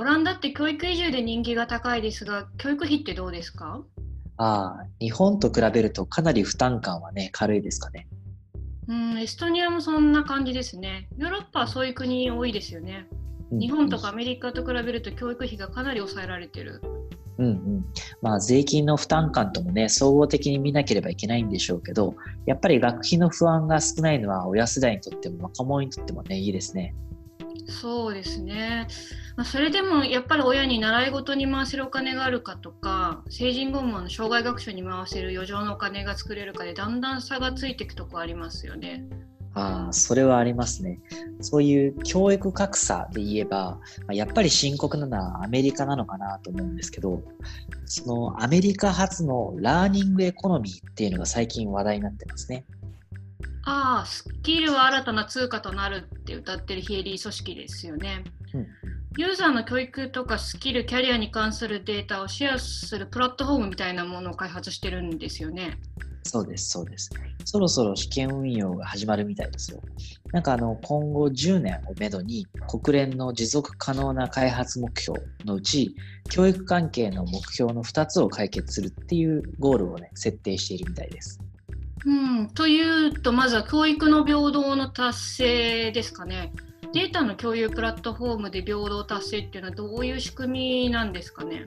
オランダって教育移住で人気が高いですが、教育費ってどうですか？ああ、日本と比べるとかなり負担感はね、軽いですかね。うん、エストニアもそんな感じですね。ヨーロッパはそういう国多いですよね。日本とかアメリカと比べると教育費がかなり抑えられてる。うんうんまあ、税金の負担感ともね総合的に見なければいけないんでしょうけどやっぱり学費の不安が少ないのは親世代にとっても若者にとってもねいいですね。そうですね、まあ、それでもやっぱり親に習い事に回せるお金があるかとか成人後も生涯学習に回せる余剰のお金が作れるかでだんだん差がついていくとこありますよね。あ、それはありますね。そういう教育格差で言えば、やっぱり深刻なのはアメリカなのかなと思うんですけど、そのアメリカ発のラーニングエコノミーっていうのが最近話題になってますね。ああ、スキルは新たな通貨となるって歌ってる非営利組織ですよね。うん、ユーザーの教育とかスキル、キャリアに関するデータをシェアするプラットフォームみたいなものを開発してるんですよね。そうです、そうです。そろそろ試験運用が始まるみたいですよ。なんかあの今後10年をめどに国連の持続可能な開発目標のうち教育関係の目標の2つを解決するっていうゴールをね設定しているみたいです。うん、というとまずは教育の平等の達成ですかね。データの共有プラットフォームで平等達成っていうのはどういう仕組みなんですかね。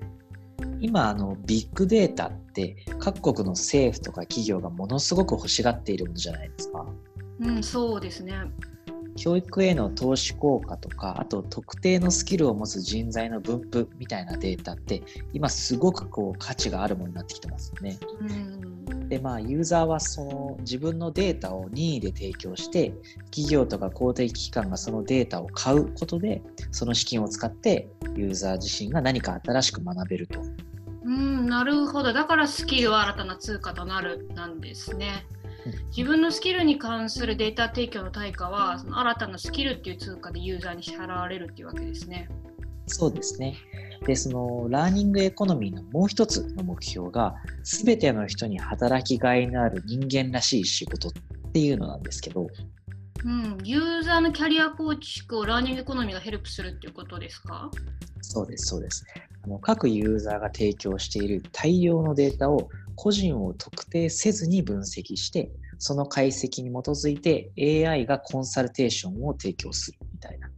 今あのビッグデータって各国の政府とか企業がものすごく欲しがっているものじゃないですか。うん、そうですね。教育への投資効果とかあと特定のスキルを持つ人材の分布みたいなデータって今すごくこう価値があるものになってきてますよね。うんでまあユーザーはその自分のデータを任意で提供して企業とか公的機関がそのデータを買うことでその資金を使ってユーザー自身が何か新しく学べると。うんなるほどだからスキルは新たな通貨となるなんですね。自分のスキルに関するデータ提供の対価はその新たなスキルっていう通貨でユーザーに支払われるっていうわけですね。そうですね。で、そのラーニングエコノミーのもう一つの目標が、すべての人に働きがいのある人間らしい仕事っていうのなんですけど、うん、ユーザーのキャリア構築をラーニングエコノミーがヘルプするっていうことですか？そうです、そうです。あの各ユーザーが提供している大量のデータを個人を特定せずに分析して、その解析に基づいて AI がコンサルテーションを提供するみたいな。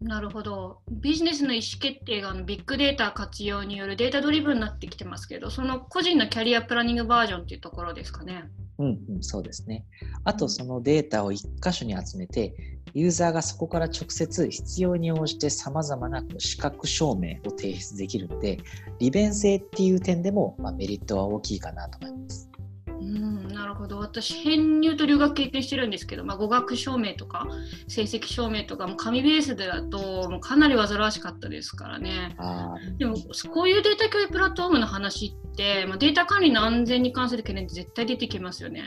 なるほど。ビジネスの意思決定がビッグデータ活用によるデータドリブンになってきてますけど、その個人のキャリアプランニングバージョンっていうところですかね。うん、うん、そうですね。あとそのデータを1箇所に集めて、ユーザーがそこから直接必要に応じてさまざまな資格証明を提出できるので、利便性っていう点でも、まあ、メリットは大きいかなと思います。るほど。私編入と留学経験してるんですけど、まあ、語学証明とか成績証明とかも紙ベースでだともうかなり煩わしかったですからね。でもこういうデータ共有プラットフォームの話って、まあ、データ管理の安全に関する懸念って絶対出てきますよね。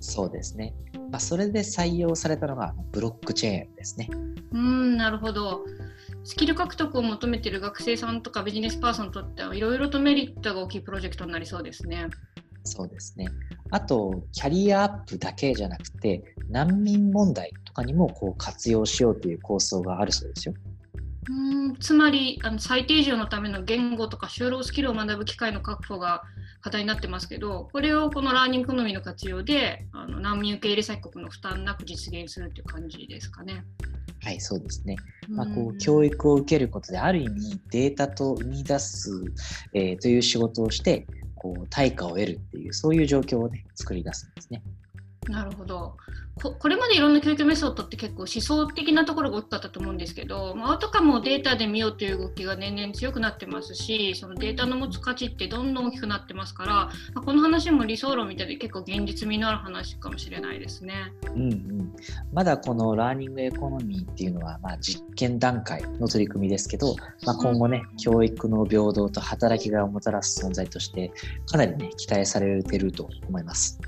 そうですね、まあ、それで採用されたのがブロックチェーンですね。うんなるほど。スキル獲得を求めている学生さんとかビジネスパーソンにとってはいろいろとメリットが大きいプロジェクトになりそうですね。そうですね。あと、キャリアアップだけじゃなくて、難民問題とかにもこう活用しようという構想があるそうですよ。うんつまりあの最低上のための言語とか就労スキルを学ぶ機会の確保が課題になってますけどこれをこのラーニングのみの活用であの難民受け入れ先国の負担なく実現するという感じですかね。はい、そうですね。まあ、こう教育を受けることで、ある意味データと生み出す、えー、という仕事をして、こう対価を得るっていうそういう状況をね作り出すんですね。なるほどここれまでいろんな教育メソッドって結構思想的なところが大きかったと思うんですけど、まあ、とかもデータで見ようという動きが年々強くなってますしそのデータの持つ価値ってどんどん大きくなってますから、まあ、この話も理想論みたいで結構現実味のある話かもしれないですね。うんうん、まだこのラーニングエコノミーっていうのはまあ実験段階の取り組みですけど、まあ、今後ね、教育の平等と働きがいをもたらす存在としてかなりね期待されてると思います。